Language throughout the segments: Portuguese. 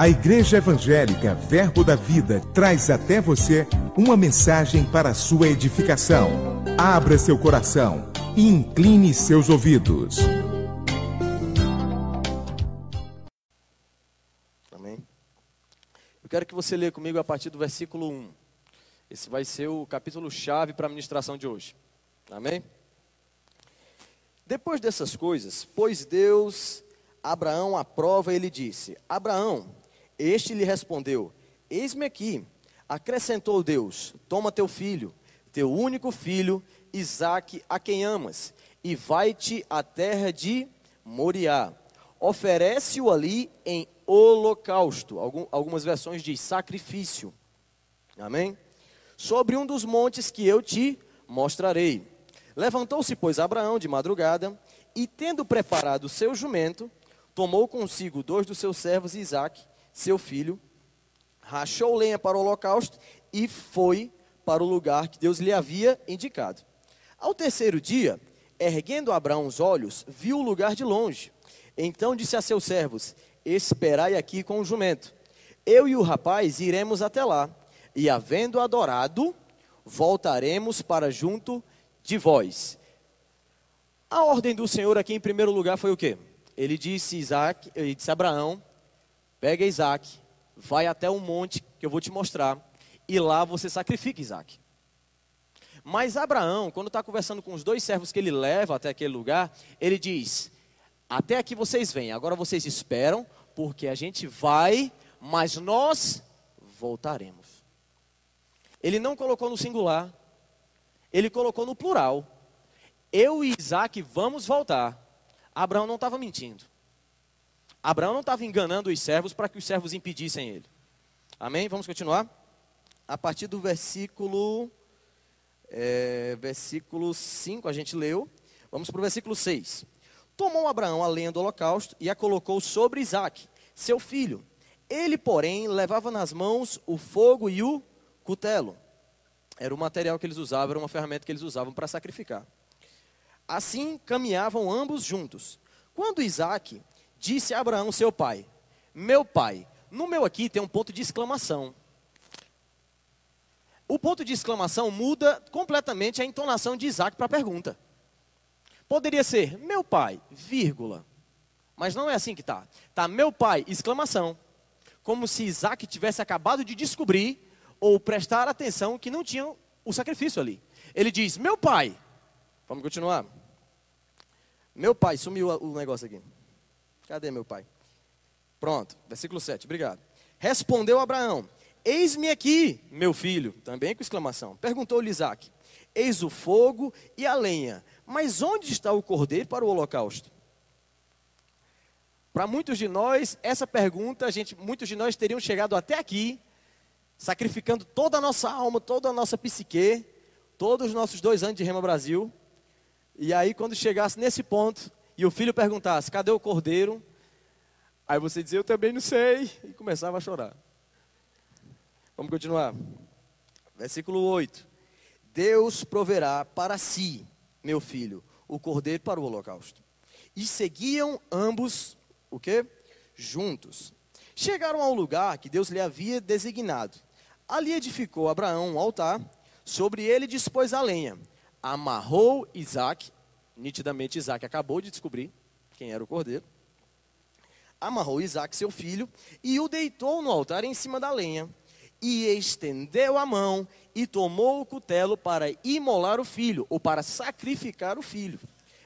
A Igreja Evangélica Verbo da Vida traz até você uma mensagem para a sua edificação. Abra seu coração e incline seus ouvidos. Amém. Eu quero que você leia comigo a partir do versículo 1. Esse vai ser o capítulo chave para a ministração de hoje. Amém? Depois dessas coisas, pois Deus Abraão à prova, ele disse: Abraão, este lhe respondeu: Eis-me aqui. Acrescentou Deus: Toma teu filho, teu único filho, Isaque, a quem amas, e vai-te à terra de Moriá. Oferece-o ali em holocausto. algumas versões diz sacrifício. Amém? Sobre um dos montes que eu te mostrarei. Levantou-se, pois, Abraão de madrugada, e tendo preparado o seu jumento, tomou consigo dois dos seus servos, Isaque seu filho, rachou lenha para o holocausto e foi para o lugar que Deus lhe havia indicado. Ao terceiro dia, erguendo Abraão os olhos, viu o lugar de longe. Então disse a seus servos: Esperai aqui com o jumento. Eu e o rapaz iremos até lá, e havendo adorado, voltaremos para junto de vós. A ordem do Senhor aqui em primeiro lugar foi o quê? Ele disse Isaac, ele disse Abraão Pega Isaac, vai até um monte que eu vou te mostrar, e lá você sacrifica Isaac. Mas Abraão, quando está conversando com os dois servos que ele leva até aquele lugar, ele diz: Até aqui vocês vêm, agora vocês esperam, porque a gente vai, mas nós voltaremos. Ele não colocou no singular, ele colocou no plural. Eu e Isaac vamos voltar. Abraão não estava mentindo. Abraão não estava enganando os servos para que os servos impedissem ele. Amém? Vamos continuar? A partir do versículo, é, versículo 5, a gente leu. Vamos para o versículo 6. Tomou Abraão a lenha do holocausto e a colocou sobre Isaac, seu filho. Ele, porém, levava nas mãos o fogo e o cutelo. Era o material que eles usavam, era uma ferramenta que eles usavam para sacrificar. Assim caminhavam ambos juntos. Quando Isaac Disse a Abraão, seu pai: Meu pai. No meu aqui tem um ponto de exclamação. O ponto de exclamação muda completamente a entonação de Isaac para a pergunta. Poderia ser meu pai, vírgula. Mas não é assim que está. Está meu pai, exclamação. Como se Isaac tivesse acabado de descobrir ou prestar atenção que não tinha o sacrifício ali. Ele diz: Meu pai. Vamos continuar? Meu pai, sumiu o negócio aqui. Cadê meu pai? Pronto, versículo 7, obrigado. Respondeu Abraão: Eis-me aqui, meu filho, também com exclamação. Perguntou-lhe Isaac: Eis o fogo e a lenha, mas onde está o cordeiro para o holocausto? Para muitos de nós, essa pergunta, a gente, muitos de nós teriam chegado até aqui, sacrificando toda a nossa alma, toda a nossa psique, todos os nossos dois anos de Rema Brasil. E aí, quando chegasse nesse ponto, e o filho perguntasse: cadê o cordeiro? Aí você dizia: eu também não sei. E começava a chorar. Vamos continuar. Versículo 8: Deus proverá para si, meu filho, o cordeiro para o holocausto. E seguiam ambos, o que? Juntos. Chegaram ao lugar que Deus lhe havia designado. Ali edificou Abraão um altar, sobre ele dispôs a lenha, amarrou Isaac Nitidamente Isaac acabou de descobrir quem era o cordeiro. Amarrou Isaac, seu filho, e o deitou no altar em cima da lenha. E estendeu a mão e tomou o cutelo para imolar o filho, ou para sacrificar o filho.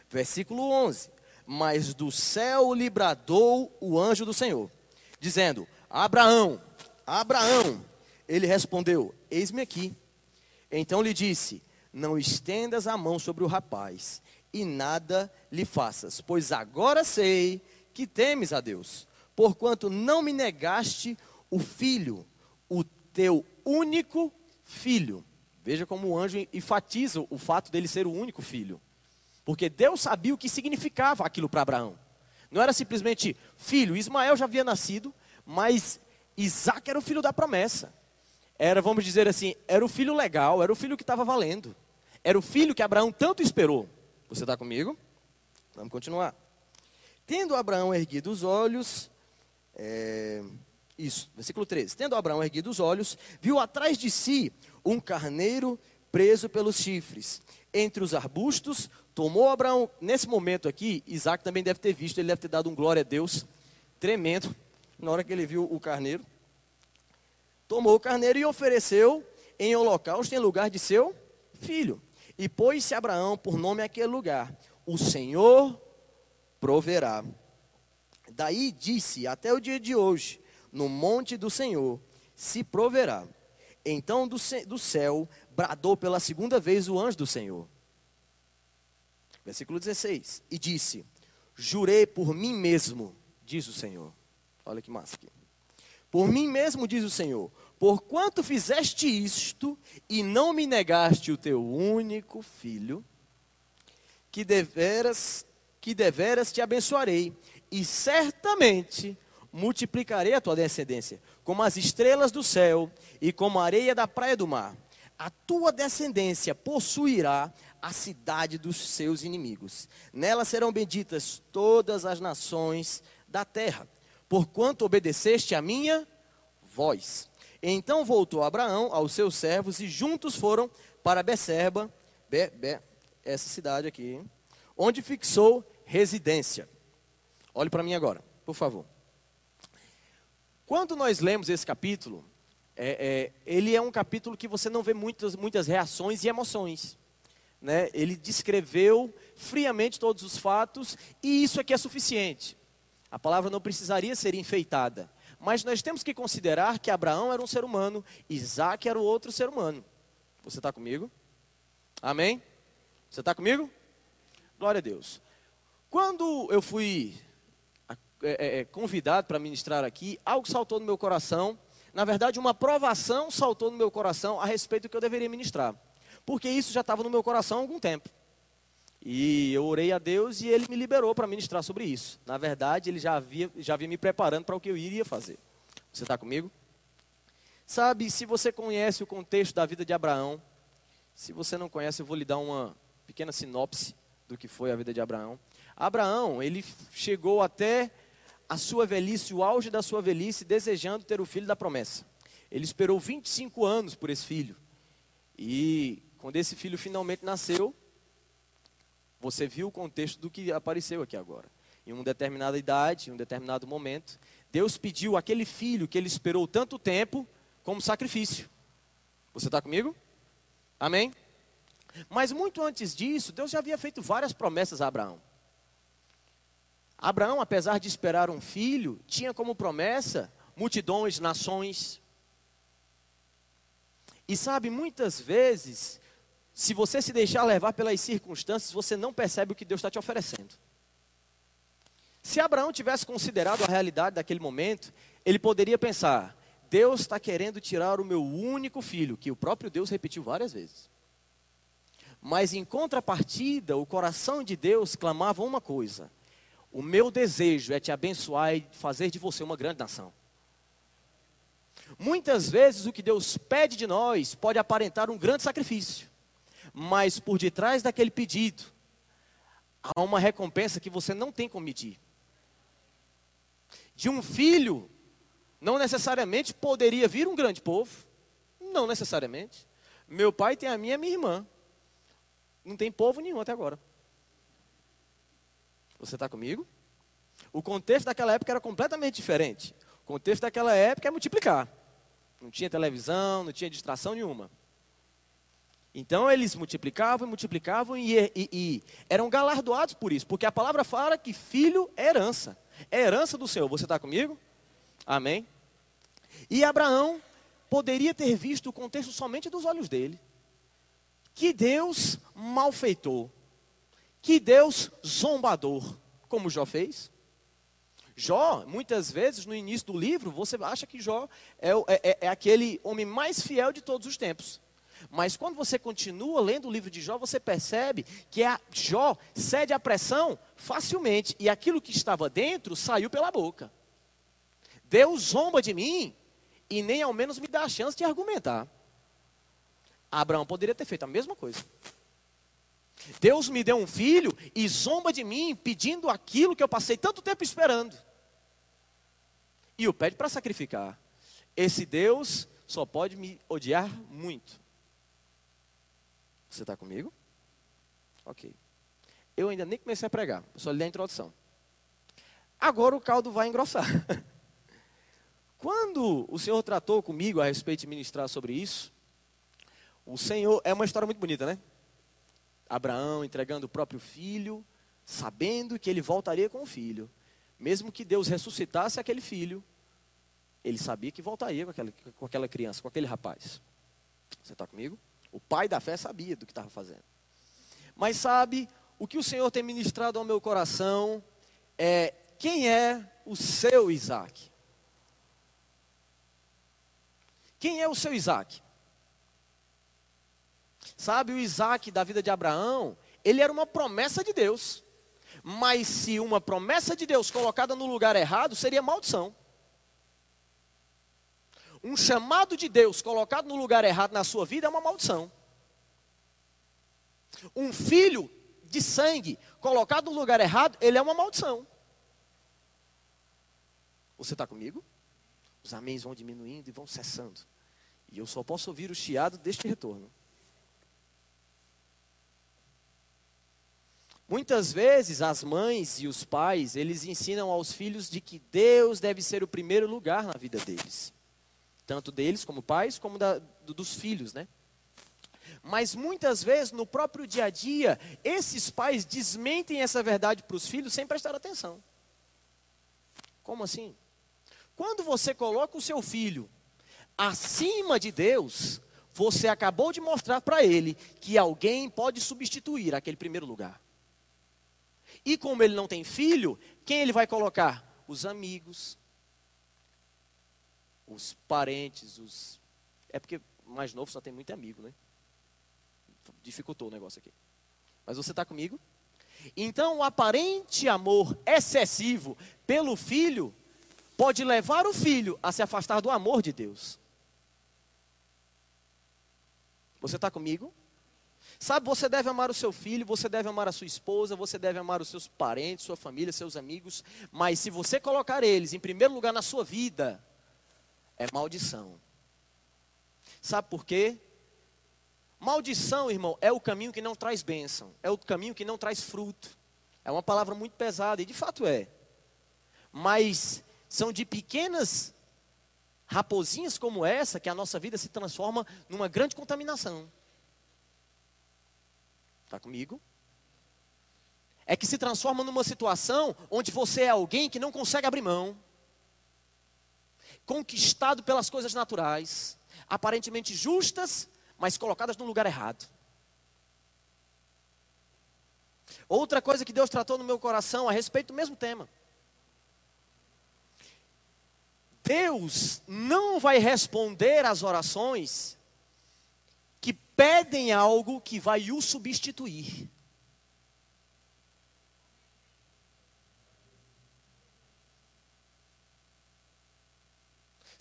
Versículo 11: Mas do céu lhe bradou o anjo do Senhor, dizendo: Abraão, Abraão. Ele respondeu: Eis-me aqui. Então lhe disse: Não estendas a mão sobre o rapaz, e nada lhe faças, pois agora sei que temes a Deus, porquanto não me negaste o filho, o teu único filho. Veja como o anjo enfatiza o fato dele ser o único filho. Porque Deus sabia o que significava aquilo para Abraão. Não era simplesmente filho, Ismael já havia nascido, mas Isaac era o filho da promessa. Era, vamos dizer assim, era o filho legal, era o filho que estava valendo. Era o filho que Abraão tanto esperou. Você está comigo? Vamos continuar. Tendo Abraão erguido os olhos, é, Isso, versículo 13. Tendo Abraão erguido os olhos, viu atrás de si um carneiro preso pelos chifres. Entre os arbustos, tomou Abraão, nesse momento aqui, Isaac também deve ter visto, ele deve ter dado um glória a Deus tremendo, na hora que ele viu o carneiro. Tomou o carneiro e ofereceu em holocausto em lugar de seu filho. E pôs-se Abraão por nome aquele lugar: O Senhor proverá. Daí disse: Até o dia de hoje, no monte do Senhor se proverá. Então do, do céu bradou pela segunda vez o anjo do Senhor. Versículo 16: E disse: Jurei por mim mesmo, diz o Senhor. Olha que massa aqui. Por mim mesmo, diz o Senhor, porquanto fizeste isto e não me negaste o teu único filho, que deveras, que deveras te abençoarei, e certamente multiplicarei a tua descendência, como as estrelas do céu e como a areia da praia do mar. A tua descendência possuirá a cidade dos seus inimigos. Nela serão benditas todas as nações da terra porquanto obedeceste a minha voz. Então voltou Abraão aos seus servos e juntos foram para Becerba, Be, Be, essa cidade aqui, onde fixou residência. Olhe para mim agora, por favor. Quando nós lemos esse capítulo, é, é, ele é um capítulo que você não vê muitas, muitas reações e emoções. Né? Ele descreveu friamente todos os fatos e isso aqui é suficiente. A palavra não precisaria ser enfeitada. Mas nós temos que considerar que Abraão era um ser humano, Isaac era outro ser humano. Você está comigo? Amém? Você está comigo? Glória a Deus. Quando eu fui é, é, é, convidado para ministrar aqui, algo saltou no meu coração. Na verdade, uma provação saltou no meu coração a respeito do que eu deveria ministrar. Porque isso já estava no meu coração há algum tempo. E eu orei a Deus e ele me liberou para ministrar sobre isso. Na verdade, ele já havia, já havia me preparando para o que eu iria fazer. Você está comigo? Sabe, se você conhece o contexto da vida de Abraão, se você não conhece, eu vou lhe dar uma pequena sinopse do que foi a vida de Abraão. Abraão, ele chegou até a sua velhice, o auge da sua velhice, desejando ter o filho da promessa. Ele esperou 25 anos por esse filho. E quando esse filho finalmente nasceu, você viu o contexto do que apareceu aqui agora. Em uma determinada idade, em um determinado momento, Deus pediu aquele filho que ele esperou tanto tempo como sacrifício. Você está comigo? Amém? Mas muito antes disso, Deus já havia feito várias promessas a Abraão. Abraão, apesar de esperar um filho, tinha como promessa multidões, nações. E sabe, muitas vezes se você se deixar levar pelas circunstâncias, você não percebe o que Deus está te oferecendo. Se Abraão tivesse considerado a realidade daquele momento, ele poderia pensar: Deus está querendo tirar o meu único filho, que o próprio Deus repetiu várias vezes. Mas em contrapartida, o coração de Deus clamava uma coisa: O meu desejo é te abençoar e fazer de você uma grande nação. Muitas vezes o que Deus pede de nós pode aparentar um grande sacrifício mas por detrás daquele pedido há uma recompensa que você não tem como medir. De um filho, não necessariamente poderia vir um grande povo, não necessariamente. Meu pai tem a minha e a minha irmã, não tem povo nenhum até agora. Você está comigo? O contexto daquela época era completamente diferente. O contexto daquela época é multiplicar. Não tinha televisão, não tinha distração nenhuma. Então eles multiplicavam e multiplicavam e, e, e, eram galardoados por isso, porque a palavra fala que filho é herança, é herança do Senhor. Você está comigo? Amém? E Abraão poderia ter visto o contexto somente dos olhos dele. Que Deus malfeitor, que Deus zombador, como Jó fez. Jó, muitas vezes no início do livro, você acha que Jó é, é, é aquele homem mais fiel de todos os tempos. Mas quando você continua lendo o livro de Jó, você percebe que a Jó cede à pressão facilmente. E aquilo que estava dentro saiu pela boca. Deus zomba de mim e nem ao menos me dá a chance de argumentar. Abraão poderia ter feito a mesma coisa. Deus me deu um filho e zomba de mim pedindo aquilo que eu passei tanto tempo esperando. e o pede para sacrificar. Esse Deus só pode me odiar muito. Você está comigo? Ok. Eu ainda nem comecei a pregar, só li a introdução. Agora o caldo vai engrossar. Quando o Senhor tratou comigo a respeito de ministrar sobre isso, o Senhor, é uma história muito bonita, né? Abraão entregando o próprio filho, sabendo que ele voltaria com o filho. Mesmo que Deus ressuscitasse aquele filho, ele sabia que voltaria com aquela, com aquela criança, com aquele rapaz. Você está comigo? O pai da fé sabia do que estava fazendo. Mas sabe, o que o Senhor tem ministrado ao meu coração é quem é o seu Isaac? Quem é o seu Isaac? Sabe, o Isaac da vida de Abraão, ele era uma promessa de Deus. Mas se uma promessa de Deus colocada no lugar errado, seria maldição. Um chamado de Deus colocado no lugar errado na sua vida é uma maldição. Um filho de sangue colocado no lugar errado, ele é uma maldição. Você está comigo? Os améns vão diminuindo e vão cessando. E eu só posso ouvir o chiado deste retorno. Muitas vezes as mães e os pais, eles ensinam aos filhos de que Deus deve ser o primeiro lugar na vida deles. Tanto deles como pais, como da, dos filhos, né? Mas muitas vezes, no próprio dia a dia, esses pais desmentem essa verdade para os filhos sem prestar atenção. Como assim? Quando você coloca o seu filho acima de Deus, você acabou de mostrar para ele que alguém pode substituir aquele primeiro lugar. E como ele não tem filho, quem ele vai colocar? Os amigos, os parentes, os. É porque mais novo só tem muito amigo, né? Dificultou o negócio aqui. Mas você está comigo? Então, o aparente amor excessivo pelo filho pode levar o filho a se afastar do amor de Deus. Você está comigo? Sabe, você deve amar o seu filho, você deve amar a sua esposa, você deve amar os seus parentes, sua família, seus amigos, mas se você colocar eles em primeiro lugar na sua vida, é maldição. Sabe por quê? Maldição, irmão, é o caminho que não traz bênção, é o caminho que não traz fruto. É uma palavra muito pesada, e de fato é. Mas são de pequenas raposinhas como essa que a nossa vida se transforma numa grande contaminação. Está comigo? É que se transforma numa situação onde você é alguém que não consegue abrir mão, conquistado pelas coisas naturais, aparentemente justas, mas colocadas no lugar errado. Outra coisa que Deus tratou no meu coração a respeito do mesmo tema. Deus não vai responder às orações pedem algo que vai o substituir.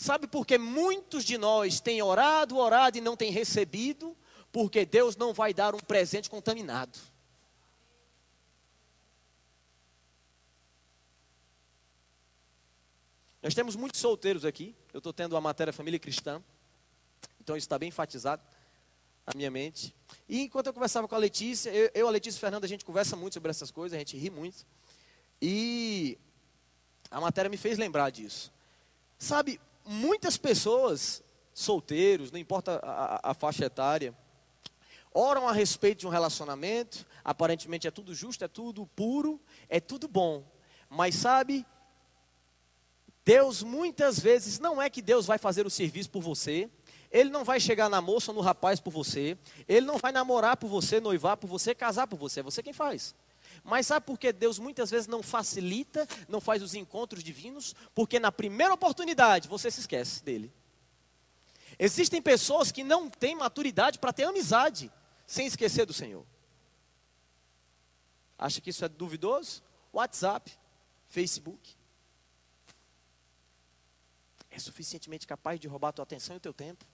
Sabe por que muitos de nós têm orado, orado e não têm recebido? Porque Deus não vai dar um presente contaminado. Nós temos muitos solteiros aqui. Eu estou tendo a matéria Família Cristã. Então isso está bem enfatizado na minha mente. E enquanto eu conversava com a Letícia, eu, eu a Letícia e a Fernanda, a gente conversa muito sobre essas coisas, a gente ri muito. E a matéria me fez lembrar disso. Sabe, muitas pessoas, solteiros, não importa a, a, a faixa etária, oram a respeito de um relacionamento, aparentemente é tudo justo, é tudo puro, é tudo bom. Mas sabe, Deus muitas vezes não é que Deus vai fazer o serviço por você, ele não vai chegar na moça ou no rapaz por você. Ele não vai namorar por você, noivar por você, casar por você. É você quem faz. Mas sabe por que Deus muitas vezes não facilita, não faz os encontros divinos? Porque na primeira oportunidade você se esquece dele. Existem pessoas que não têm maturidade para ter amizade sem esquecer do Senhor. Acha que isso é duvidoso? WhatsApp, Facebook. É suficientemente capaz de roubar a tua atenção e o teu tempo.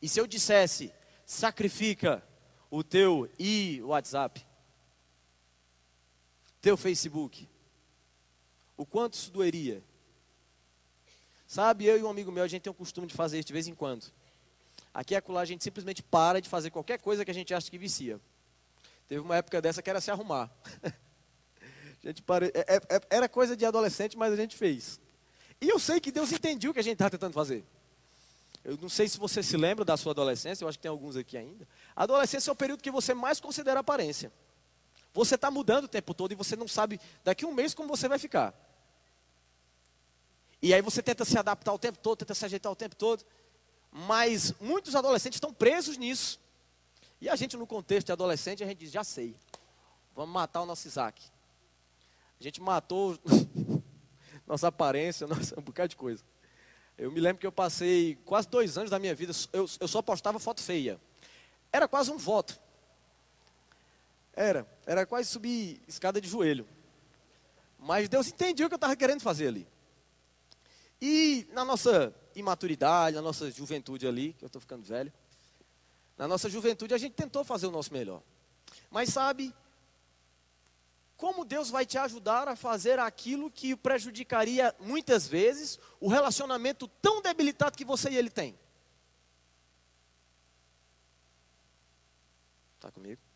E se eu dissesse, sacrifica o teu e WhatsApp, teu Facebook, o quanto isso doeria Sabe, eu e um amigo meu, a gente tem o costume de fazer isso de vez em quando. Aqui e acolá a gente simplesmente para de fazer qualquer coisa que a gente acha que vicia. Teve uma época dessa que era se arrumar. a gente pare... É, é, é, era coisa de adolescente, mas a gente fez. E eu sei que Deus entendia o que a gente estava tentando fazer. Eu não sei se você se lembra da sua adolescência, eu acho que tem alguns aqui ainda. A adolescência é o período que você mais considera aparência. Você está mudando o tempo todo e você não sabe daqui a um mês como você vai ficar. E aí você tenta se adaptar o tempo todo, tenta se ajeitar o tempo todo. Mas muitos adolescentes estão presos nisso. E a gente, no contexto de adolescente, a gente diz: já sei, vamos matar o nosso Isaac. A gente matou nossa aparência, nossa, um bocado de coisa. Eu me lembro que eu passei quase dois anos da minha vida, eu, eu só postava foto feia. Era quase um voto. Era, era quase subir escada de joelho. Mas Deus entendia o que eu estava querendo fazer ali. E na nossa imaturidade, na nossa juventude ali, que eu estou ficando velho, na nossa juventude a gente tentou fazer o nosso melhor. Mas sabe, como Deus vai te ajudar a fazer aquilo que prejudicaria muitas vezes o relacionamento tão debilitado que você e ele tem? Está comigo?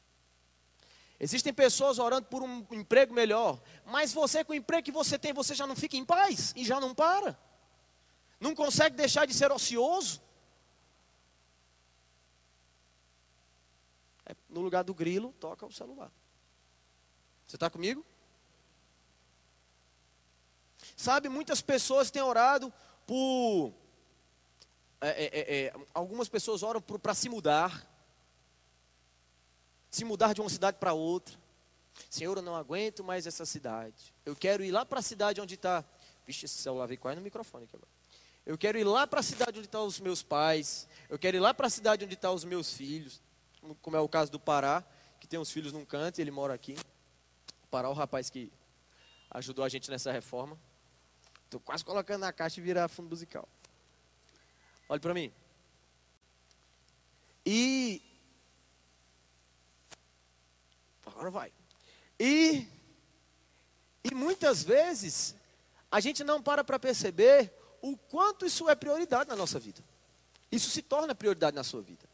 Existem pessoas orando por um emprego melhor, mas você com o emprego que você tem, você já não fica em paz e já não para. Não consegue deixar de ser ocioso. É, no lugar do grilo, toca o celular. Você está comigo? Sabe, muitas pessoas têm orado por. É, é, é, é algumas pessoas oram para se mudar. Se mudar de uma cidade para outra. Senhor, eu não aguento mais essa cidade. Eu quero ir lá para a cidade onde está. Vixe, esse celular veio quase no microfone aqui agora. Eu quero ir lá para a cidade onde estão os meus pais. Eu quero ir lá para a cidade onde estão os meus filhos. Como é o caso do Pará, que tem os filhos num canto e ele mora aqui. O Pará, o rapaz que ajudou a gente nessa reforma. Estou quase colocando na caixa e virar fundo musical. Olhe para mim. E. Agora vai. E. E muitas vezes a gente não para para perceber o quanto isso é prioridade na nossa vida. Isso se torna prioridade na sua vida.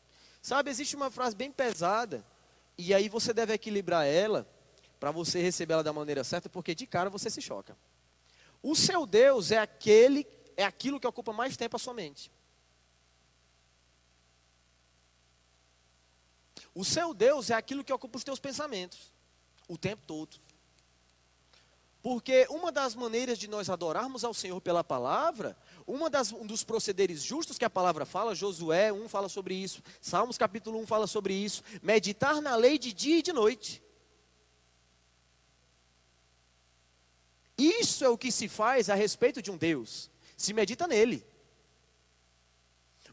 Sabe, existe uma frase bem pesada, e aí você deve equilibrar ela para você receber ela da maneira certa, porque de cara você se choca. O seu Deus é aquele, é aquilo que ocupa mais tempo a sua mente. O seu Deus é aquilo que ocupa os teus pensamentos o tempo todo. Porque uma das maneiras de nós adorarmos ao Senhor pela palavra, uma das, um dos procederes justos que a palavra fala, Josué 1 fala sobre isso, Salmos capítulo 1 fala sobre isso, meditar na lei de dia e de noite. Isso é o que se faz a respeito de um Deus, se medita nele.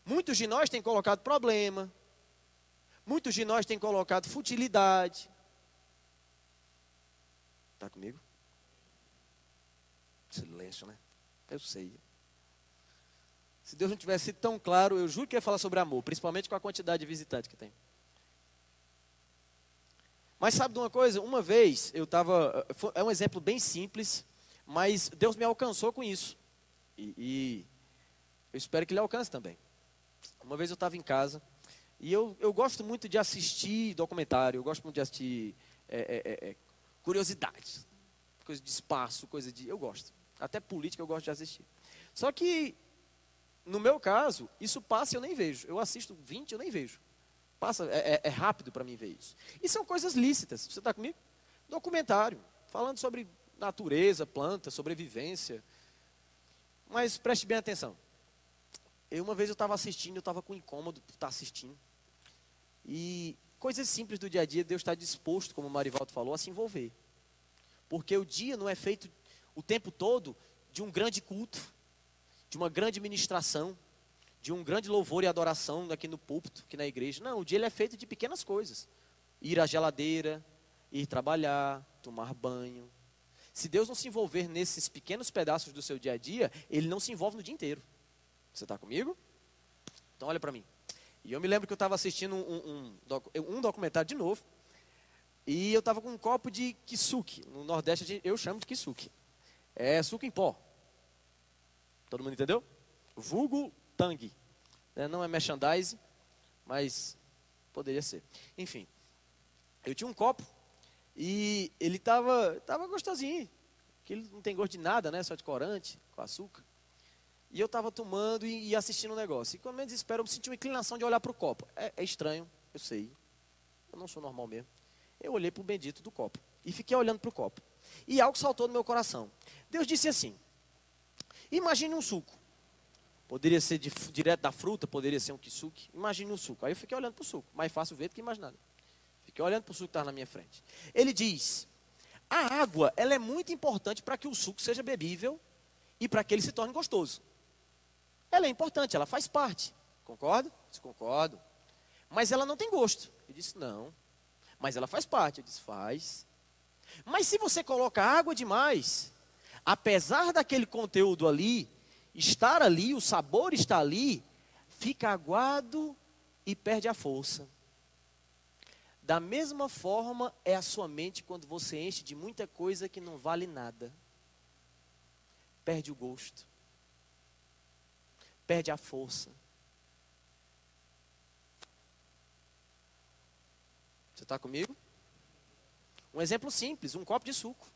Muitos de nós têm colocado problema, muitos de nós têm colocado futilidade. Está comigo? Silêncio, né? Eu sei. Se Deus não tivesse sido tão claro, eu juro que ia falar sobre amor, principalmente com a quantidade de visitantes que tem. Mas sabe de uma coisa? Uma vez eu estava. É um exemplo bem simples, mas Deus me alcançou com isso. E, e eu espero que Ele alcance também. Uma vez eu estava em casa e eu, eu gosto muito de assistir documentário, eu gosto muito de assistir é, é, é, é curiosidades, coisa de espaço, coisa de. Eu gosto. Até política eu gosto de assistir. Só que, no meu caso, isso passa e eu nem vejo. Eu assisto 20 eu nem vejo. Passa, é, é, é rápido para mim ver isso. E são coisas lícitas. Você está comigo? Documentário, falando sobre natureza, planta, sobrevivência. Mas preste bem atenção. Eu, uma vez eu estava assistindo, eu estava com incômodo por estar assistindo. E coisas simples do dia a dia, Deus está disposto, como o Marivaldo falou, a se envolver. Porque o dia não é feito o tempo todo de um grande culto, de uma grande ministração, de um grande louvor e adoração aqui no púlpito, aqui na igreja. Não, o dia ele é feito de pequenas coisas. Ir à geladeira, ir trabalhar, tomar banho. Se Deus não se envolver nesses pequenos pedaços do seu dia a dia, Ele não se envolve no dia inteiro. Você está comigo? Então olha para mim. E eu me lembro que eu estava assistindo um, um, um, documentário de novo. E eu estava com um copo de kisuke. No Nordeste eu chamo de kisuke. É suco em pó. Todo mundo entendeu? vulgo Tang. É, não é merchandise, mas poderia ser. Enfim, eu tinha um copo e ele tava, tava gostosinho. Que ele não tem gosto de nada, né? Só de corante, com açúcar. E eu estava tomando e, e, assistindo o um negócio. E quando me desespero, eu senti uma inclinação de olhar para o copo. É, é, estranho, eu sei. Eu não sou normal mesmo. Eu olhei para o bendito do copo. E fiquei olhando para o copo. E algo saltou no meu coração. Deus disse assim: Imagine um suco. Poderia ser de, direto da fruta, poderia ser um kisuke. Imagine um suco. Aí eu fiquei olhando para o suco. Mais fácil ver do que imaginar. Fiquei olhando para o suco que estava na minha frente. Ele diz: A água, ela é muito importante para que o suco seja bebível e para que ele se torne gostoso. Ela é importante, ela faz parte. Concordo? Disse, concordo. Mas ela não tem gosto. Eu disse, não. Mas ela faz parte. Eu disse, faz. Mas se você coloca água demais, apesar daquele conteúdo ali, estar ali, o sabor está ali, fica aguado e perde a força. Da mesma forma é a sua mente quando você enche de muita coisa que não vale nada. Perde o gosto. Perde a força. Você está comigo? Um exemplo simples, um copo de suco.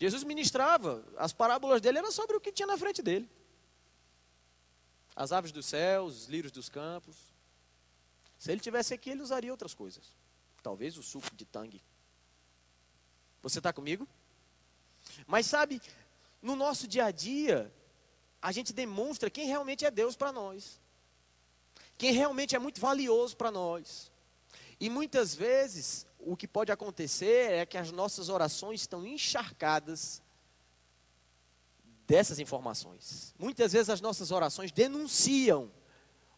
Jesus ministrava, as parábolas dele eram sobre o que tinha na frente dele. As aves dos céus, os lírios dos campos. Se ele tivesse aqui, ele usaria outras coisas. Talvez o suco de tangue. Você está comigo? Mas sabe, no nosso dia a dia, a gente demonstra quem realmente é Deus para nós. Quem realmente é muito valioso para nós. E muitas vezes o que pode acontecer é que as nossas orações estão encharcadas dessas informações. Muitas vezes as nossas orações denunciam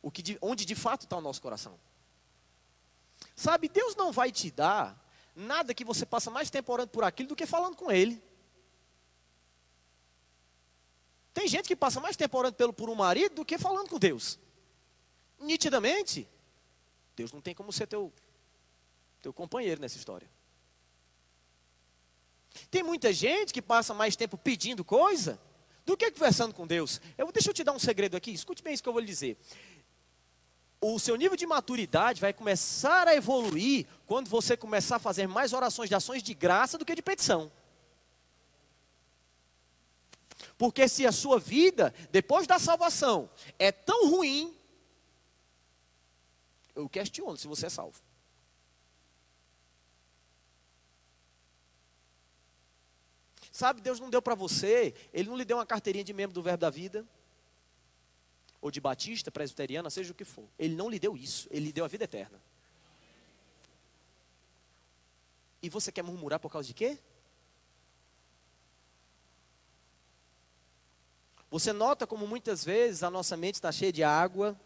o que de, onde de fato está o nosso coração. Sabe, Deus não vai te dar nada que você passa mais tempo orando por aquilo do que falando com Ele. Tem gente que passa mais tempo orando pelo, por um marido do que falando com Deus. Nitidamente, Deus não tem como ser teu teu companheiro nessa história. Tem muita gente que passa mais tempo pedindo coisa do que conversando com Deus. Eu, deixa eu te dar um segredo aqui, escute bem isso que eu vou lhe dizer. O seu nível de maturidade vai começar a evoluir quando você começar a fazer mais orações de ações de graça do que de petição. Porque se a sua vida, depois da salvação, é tão ruim, eu questiono se você é salvo. Sabe, Deus não deu para você, Ele não lhe deu uma carteirinha de membro do Verbo da Vida, ou de batista, presbiteriana, seja o que for. Ele não lhe deu isso, Ele lhe deu a vida eterna. E você quer murmurar por causa de quê? Você nota como muitas vezes a nossa mente está cheia de água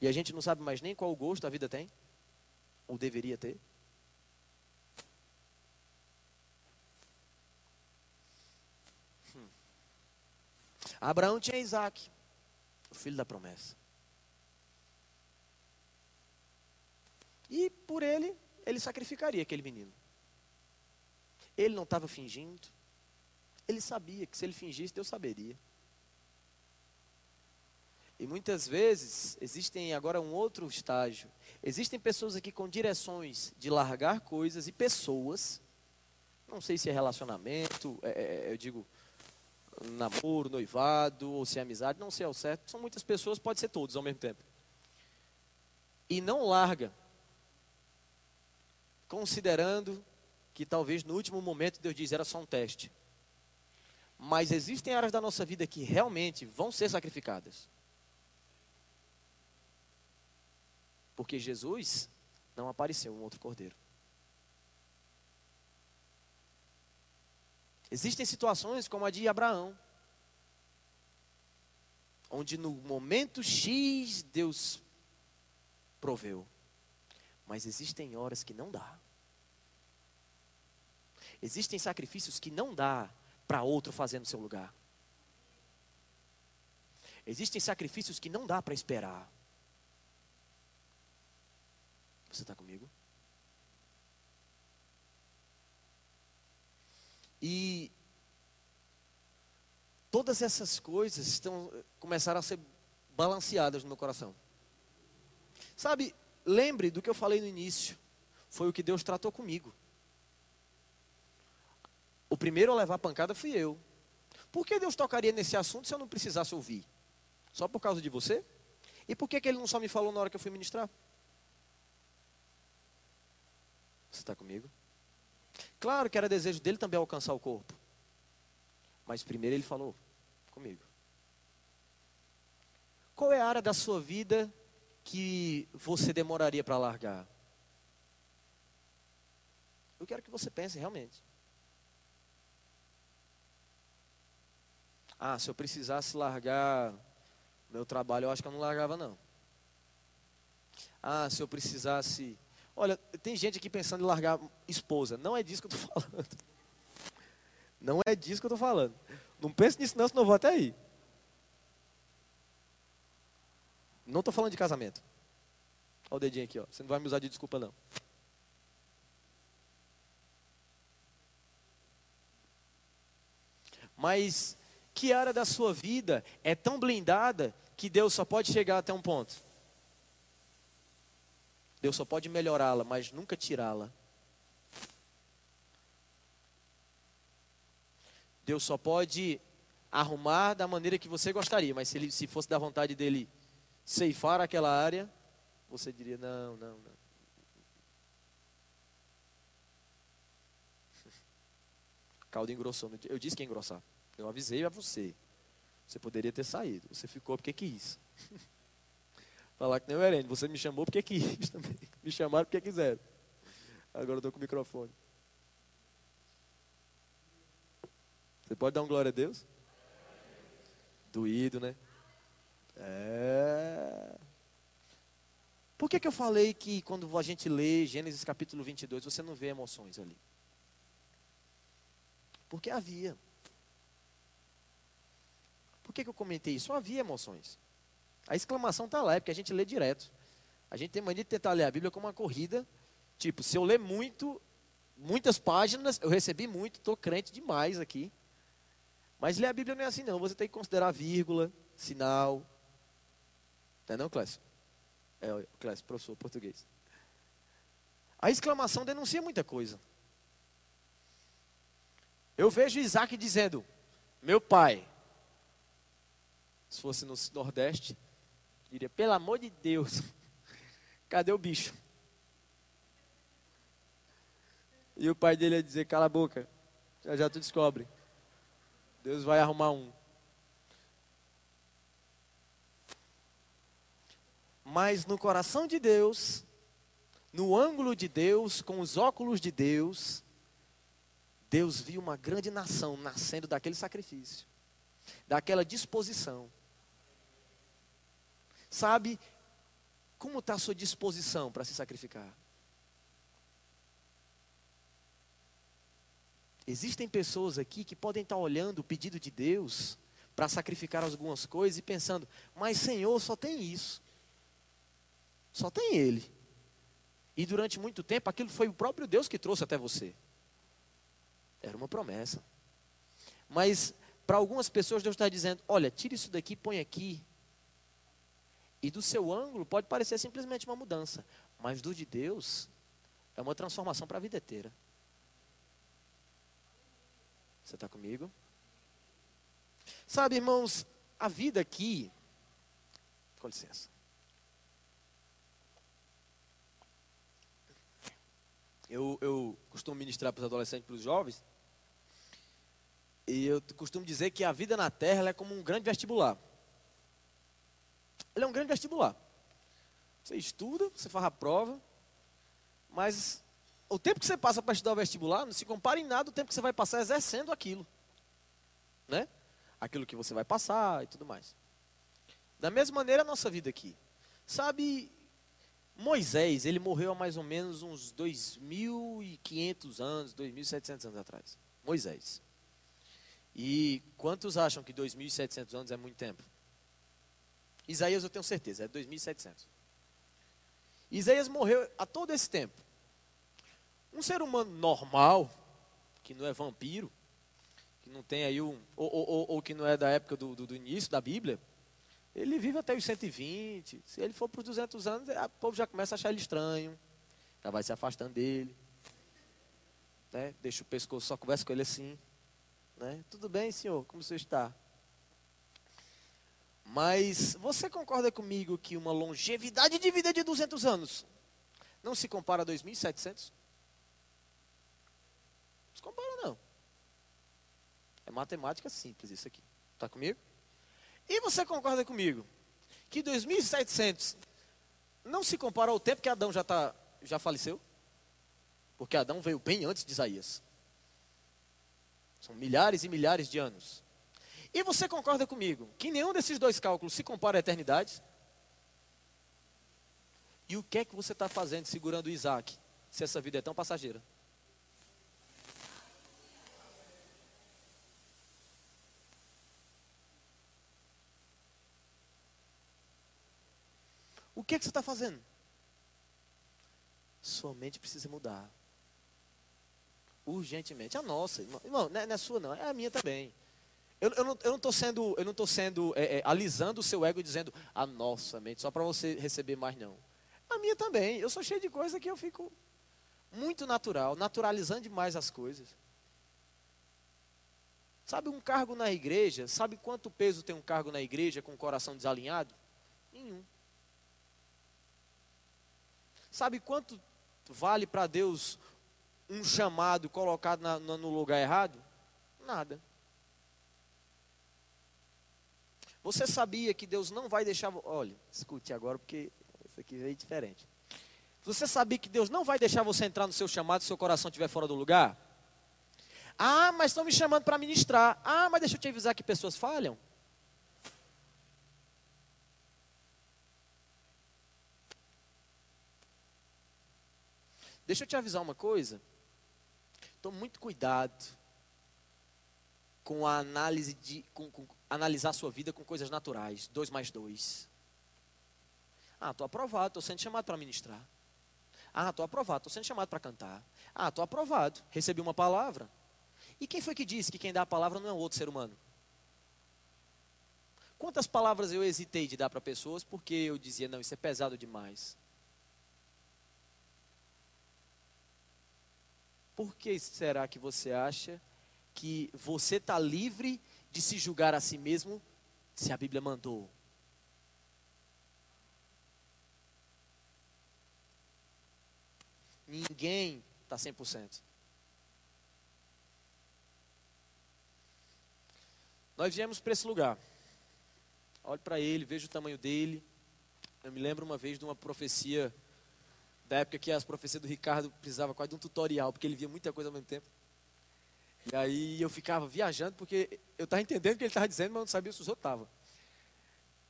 e a gente não sabe mais nem qual gosto a vida tem, ou deveria ter? Abraão tinha Isaac, o filho da promessa. E por ele, ele sacrificaria aquele menino. Ele não estava fingindo. Ele sabia que se ele fingisse, Deus saberia. E muitas vezes existem agora um outro estágio. Existem pessoas aqui com direções de largar coisas e pessoas. Não sei se é relacionamento, é, é, é eu digo namoro, noivado, ou se é amizade, não sei ao certo. São muitas pessoas, pode ser todos ao mesmo tempo. E não larga, considerando que talvez no último momento Deus diz era só um teste. Mas existem áreas da nossa vida que realmente vão ser sacrificadas. Porque Jesus não apareceu um outro cordeiro. Existem situações como a de Abraão, onde no momento X Deus proveu, mas existem horas que não dá. Existem sacrifícios que não dá para outro fazer no seu lugar. Existem sacrifícios que não dá para esperar. Você está comigo? E todas essas coisas estão, começaram a ser balanceadas no meu coração. Sabe, lembre do que eu falei no início. Foi o que Deus tratou comigo. O primeiro a levar a pancada fui eu. Por que Deus tocaria nesse assunto se eu não precisasse ouvir? Só por causa de você? E por que, que ele não só me falou na hora que eu fui ministrar? Você está comigo? Claro que era desejo dele também alcançar o corpo. Mas primeiro ele falou comigo. Qual é a área da sua vida que você demoraria para largar? Eu quero que você pense realmente. Ah, se eu precisasse largar meu trabalho, eu acho que eu não largava não. Ah, se eu precisasse. Olha, tem gente aqui pensando em largar esposa. Não é disso que eu estou falando. Não é disso que eu estou falando. Não pense nisso não, senão eu vou até aí. Não estou falando de casamento. Olha o dedinho aqui, ó. Você não vai me usar de desculpa, não. Mas que área da sua vida é tão blindada que Deus só pode chegar até um ponto? Deus só pode melhorá-la, mas nunca tirá-la. Deus só pode arrumar da maneira que você gostaria, mas se, ele, se fosse da vontade dele ceifar aquela área, você diria: não, não, não. Caldo engrossou. Eu disse que ia engrossar. Eu avisei a você. Você poderia ter saído. Você ficou porque quis. Falar que nem o Herênio. Você me chamou porque quis também. Me chamaram porque quiseram. Agora eu estou com o microfone. Você pode dar um glória a Deus? Doído, né? É. Por que, que eu falei que quando a gente lê Gênesis capítulo 22, você não vê emoções ali? Porque havia. Por que, que eu comentei isso? Havia emoções. A exclamação está lá, é porque a gente lê direto. A gente tem mania de tentar ler a Bíblia como uma corrida. Tipo, se eu ler muito, muitas páginas, eu recebi muito, estou crente demais aqui. Mas ler a Bíblia não é assim não. Você tem que considerar vírgula, sinal. Não é não, Clécio? É, Clécio, professor português. A exclamação denuncia muita coisa. Eu vejo Isaac dizendo: Meu pai, se fosse no Nordeste, diria: pelo amor de Deus, cadê o bicho? E o pai dele ia dizer: cala a boca, já já tu descobre. Deus vai arrumar um. Mas no coração de Deus, no ângulo de Deus, com os óculos de Deus, Deus viu uma grande nação nascendo daquele sacrifício, daquela disposição. Sabe como está a sua disposição para se sacrificar? Existem pessoas aqui que podem estar olhando o pedido de Deus para sacrificar algumas coisas e pensando, mas Senhor, só tem isso. Só tem Ele. E durante muito tempo aquilo foi o próprio Deus que trouxe até você. Era uma promessa. Mas para algumas pessoas Deus está dizendo: olha, tira isso daqui, põe aqui. E do seu ângulo pode parecer simplesmente uma mudança, mas do de Deus é uma transformação para a vida inteira. Você está comigo? Sabe, irmãos, a vida aqui. Com licença. Eu, eu costumo ministrar para os adolescentes, para os jovens. E eu costumo dizer que a vida na Terra é como um grande vestibular. Ele é um grande vestibular. Você estuda, você faz a prova, mas o tempo que você passa para estudar o vestibular não se compara em nada o tempo que você vai passar exercendo aquilo. Né? Aquilo que você vai passar e tudo mais. Da mesma maneira a nossa vida aqui. Sabe, Moisés, ele morreu há mais ou menos uns 2.500 anos, 2.700 anos atrás. Moisés. E quantos acham que 2.700 anos é muito tempo? Isaías eu tenho certeza, é 2.700. Isaías morreu há todo esse tempo. Um ser humano normal, que não é vampiro, que não tem aí um, ou, ou, ou, que não é da época do, do, do, início da Bíblia, ele vive até os 120. Se ele for para os 200 anos, o povo já começa a achar ele estranho, já vai se afastando dele. Né? Deixa o pescoço, só conversa com ele assim. Né? Tudo bem, senhor, como você está? Mas você concorda comigo que uma longevidade de vida de 200 anos não se compara a 2.700? Não se compara, não. É matemática simples isso aqui. Está comigo? E você concorda comigo que 2.700 não se compara ao tempo que Adão já, tá, já faleceu? Porque Adão veio bem antes de Isaías. São milhares e milhares de anos. E você concorda comigo que nenhum desses dois cálculos se compara à eternidade? E o que é que você está fazendo segurando Isaac, se essa vida é tão passageira? O que é que você está fazendo? Sua mente precisa mudar. Urgentemente. A nossa, irmão, irmão não, é, não é sua não, é a minha também. Eu, eu não estou sendo, eu não tô sendo é, é, alisando o seu ego e dizendo a nossa mente, só para você receber mais, não. A minha também. Eu sou cheio de coisa que eu fico muito natural, naturalizando demais as coisas. Sabe um cargo na igreja? Sabe quanto peso tem um cargo na igreja com o coração desalinhado? Nenhum. Sabe quanto vale para Deus um chamado colocado na, no lugar errado? Nada. Você sabia que Deus não vai deixar. Olha, escute agora, porque isso aqui veio diferente. Você sabia que Deus não vai deixar você entrar no seu chamado se seu coração estiver fora do lugar? Ah, mas estão me chamando para ministrar. Ah, mas deixa eu te avisar que pessoas falham. Deixa eu te avisar uma coisa. Tome muito cuidado com a análise de com, com, analisar sua vida com coisas naturais. Dois mais dois. Ah, estou aprovado, estou sendo chamado para ministrar. Ah, estou aprovado, estou sendo chamado para cantar. Ah, estou aprovado, recebi uma palavra. E quem foi que disse que quem dá a palavra não é outro ser humano? Quantas palavras eu hesitei de dar para pessoas porque eu dizia, não, isso é pesado demais. Por que será que você acha que você está livre de se julgar a si mesmo se a Bíblia mandou? Ninguém está 100%. Nós viemos para esse lugar. Olhe para ele, veja o tamanho dele. Eu me lembro uma vez de uma profecia da época que as profecias do Ricardo precisavam quase de um tutorial, porque ele via muita coisa ao mesmo tempo. E aí eu ficava viajando, porque eu estava entendendo o que ele estava dizendo, mas eu não sabia se os outros estavam.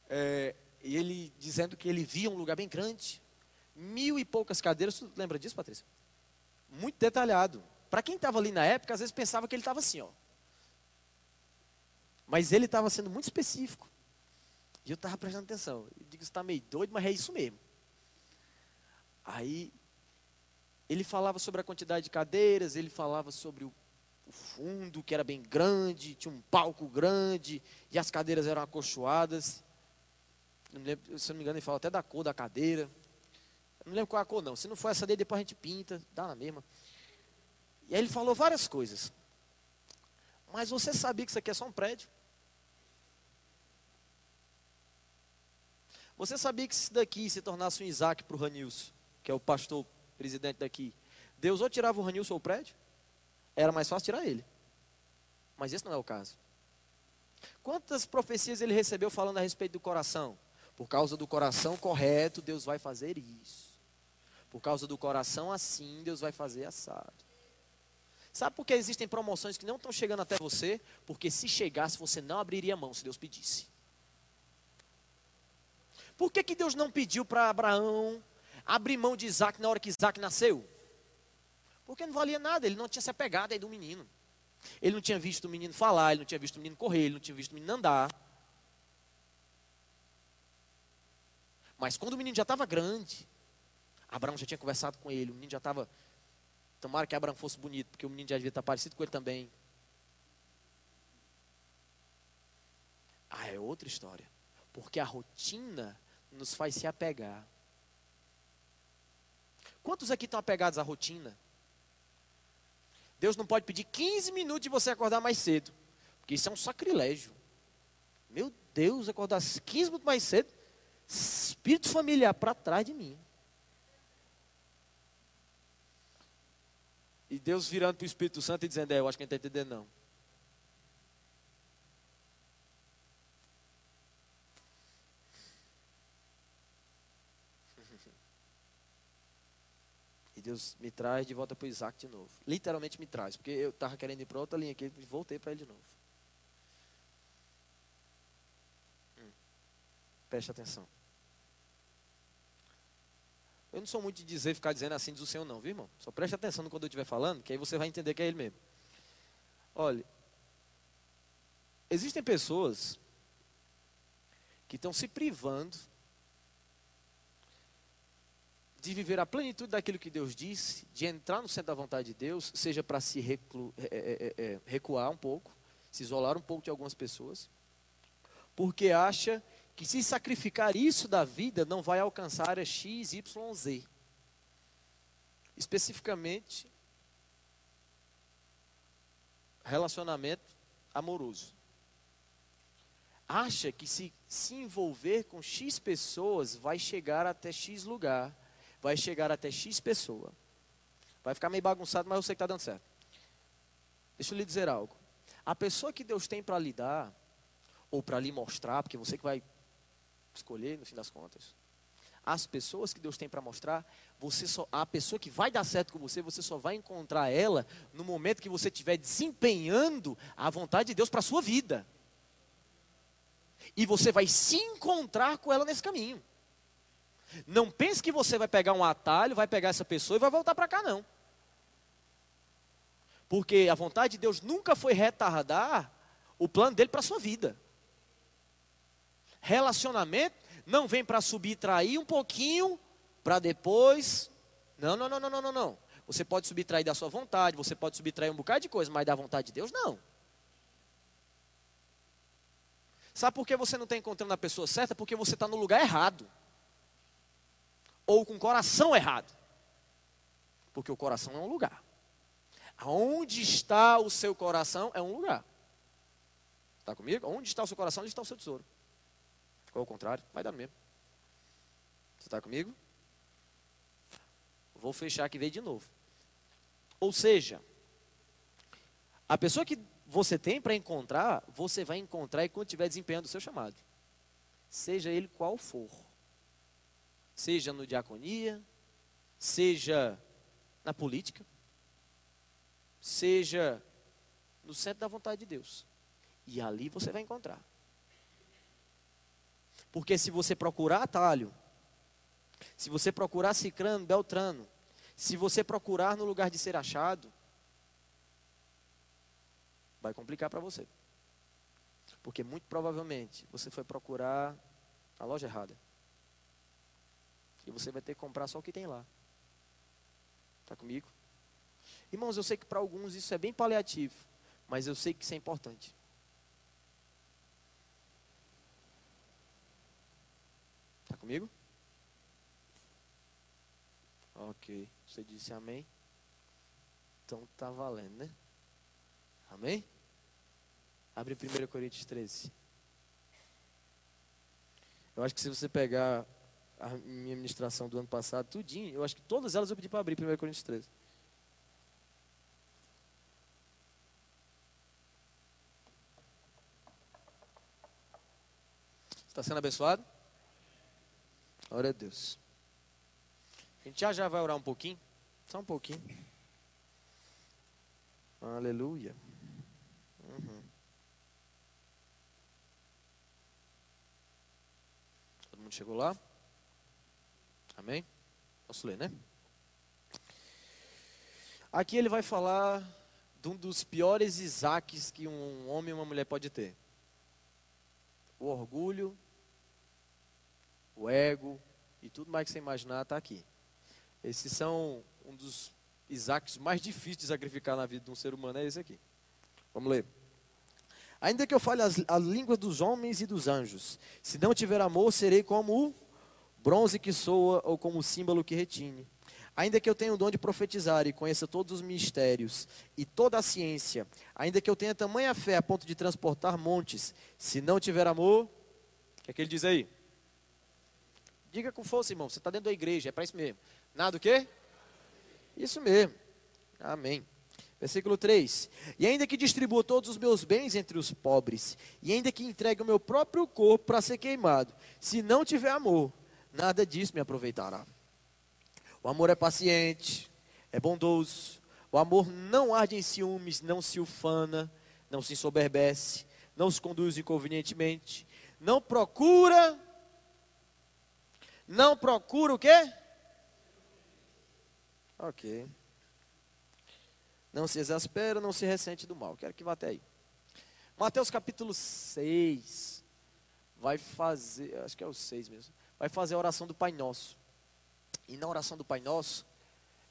É, e ele dizendo que ele via um lugar bem grande, mil e poucas cadeiras. Tu lembra disso, Patrícia? Muito detalhado. Para quem estava ali na época, às vezes pensava que ele estava assim, ó. Mas ele estava sendo muito específico. E eu estava prestando atenção. Eu digo, está meio doido, mas é isso mesmo. Aí ele falava sobre a quantidade de cadeiras, ele falava sobre o, o, fundo, que era bem grande, tinha um palco grande, e as cadeiras eram acolchoadas. Não lembro, se não me engano, ele fala até da cor da cadeira. Eu não lembro qual é a cor, não. Se não for essa daí, depois a gente pinta, dá na mesma. E aí ele falou várias coisas. Mas você sabia que isso aqui é só um prédio? Você sabia que se daqui se tornasse um Isaac para o Ranilson? que é o pastor presidente daqui, Deus ou tirava o Ranilson ou o prédio, era mais fácil tirar ele. Mas esse não é o caso. Quantas profecias ele recebeu falando a respeito do coração? Por causa do coração correto, Deus vai fazer isso. Por causa do coração assim, Deus vai fazer assado. Sabe por que existem promoções que não estão chegando até você? Porque se chegasse, você não abriria mão se Deus pedisse. Por que, que Deus não pediu para Abraão abrir mão de Isaac na hora que Isaac nasceu? Porque não valia nada, ele não tinha se apegado aí do menino. Ele não tinha visto o menino falar, ele não tinha visto o menino correr, ele não tinha visto o menino andar. Mas quando o menino já estava grande, Abraão já tinha conversado com ele, o menino já estava. Tomara que Abraão fosse bonito, porque o menino já devia estar parecido com ele também. Ah, é outra história. Porque a rotina nos faz se apegar. Quantos aqui estão apegados à rotina? Deus não pode pedir 15 minutos de você acordar mais cedo. Porque isso é um sacrilégio. Meu Deus, acordar 15 minutos mais cedo. Espírito familiar para trás de mim. E Deus virando para o Espírito Santo e dizendo: É, eu acho que não está entendendo, não. E Deus me traz de volta para o Isaac de novo. Literalmente me traz, porque eu estava querendo ir para outra linha aqui e voltei para ele de novo. Hum. Preste atenção. Eu não sou muito de dizer, ficar dizendo assim diz o Senhor, não, viu, irmão? Só preste atenção quando eu estiver falando, que aí você vai entender que é Ele mesmo. Olha, existem pessoas que estão se privando de viver a plenitude daquilo que Deus disse, de entrar no centro da vontade de Deus, seja para se reclu, é, é, é, é, recuar um pouco, se isolar um pouco de algumas pessoas, porque acha que se sacrificar isso da vida não vai alcançar a área X, Y, Z. Especificamente, relacionamento amoroso. Acha que se se envolver com X pessoas vai chegar até X lugar, vai chegar até X pessoa. Vai ficar meio bagunçado, mas eu sei que está dando certo. Deixa eu lhe dizer algo. A pessoa que Deus tem para lhe dar, ou para lhe mostrar, porque você que vai escolher no fim das contas. As pessoas que Deus tem para mostrar, você só, a pessoa que vai dar certo com você, você só vai encontrar ela no momento que você estiver desempenhando a vontade de Deus para a sua vida. E você vai se encontrar com ela nesse caminho. Não pense que você vai pegar um atalho, vai pegar essa pessoa e vai voltar para cá, não. Porque a vontade de Deus nunca foi retardar o plano dele para a sua vida. Relacionamento não vem para subtrair um pouquinho para depois. Não, não, não, não, não, não, Você pode subtrair da sua vontade, você pode subtrair um bocado de coisa, mas da vontade de Deus não. Sabe por que você não está encontrando a pessoa certa? Porque você está no lugar errado. Ou com o coração errado. Porque o coração é um lugar. Aonde está o seu coração é um lugar. Está comigo? Onde está o seu coração? Onde está o seu tesouro? Ou ao contrário, vai dar no mesmo. Você está comigo? Vou fechar aqui e ver de novo. Ou seja, a pessoa que você tem para encontrar, você vai encontrar enquanto estiver desempenhando o seu chamado. Seja ele qual for. Seja no diaconia, seja na política, seja no centro da vontade de Deus. E ali você vai encontrar. Porque se você procurar atalho, se você procurar cicrano, beltrano, se você procurar no lugar de ser achado, vai complicar para você. Porque muito provavelmente você foi procurar a loja errada. E você vai ter que comprar só o que tem lá. Está comigo? Irmãos, eu sei que para alguns isso é bem paliativo, mas eu sei que isso é importante. comigo? Ok. Você disse amém? Então tá valendo, né? Amém? Abre 1 Coríntios 13. Eu acho que se você pegar a minha ministração do ano passado, tudinho, eu acho que todas elas eu pedi para abrir 1 Coríntios 13. Está sendo abençoado? Glória a Deus. A gente já já vai orar um pouquinho. Só um pouquinho. Aleluia. Uhum. Todo mundo chegou lá? Amém? Posso ler, né? Aqui ele vai falar de um dos piores Isaques que um homem e uma mulher pode ter. O orgulho o ego e tudo mais que você imaginar está aqui. Esses são um dos Isaques mais difíceis de sacrificar na vida de um ser humano, é esse aqui. Vamos ler. Ainda que eu fale as, a língua dos homens e dos anjos, se não tiver amor, serei como o bronze que soa ou como símbolo que retine. Ainda que eu tenha o dom de profetizar e conheça todos os mistérios e toda a ciência, ainda que eu tenha tamanha fé a ponto de transportar montes, se não tiver amor, o que é que ele diz aí? Diga com força, irmão, você está dentro da igreja, é para isso mesmo. Nada o quê? Isso mesmo. Amém. Versículo 3: E ainda que distribua todos os meus bens entre os pobres, e ainda que entregue o meu próprio corpo para ser queimado, se não tiver amor, nada disso me aproveitará. O amor é paciente, é bondoso. O amor não arde em ciúmes, não se ufana, não se ensoberbece, não se conduz inconvenientemente, não procura. Não procura o quê? Ok. Não se exaspera, não se ressente do mal. Quero que vá até aí. Mateus capítulo 6 vai fazer, acho que é o 6 mesmo, vai fazer a oração do Pai Nosso. E na oração do Pai Nosso,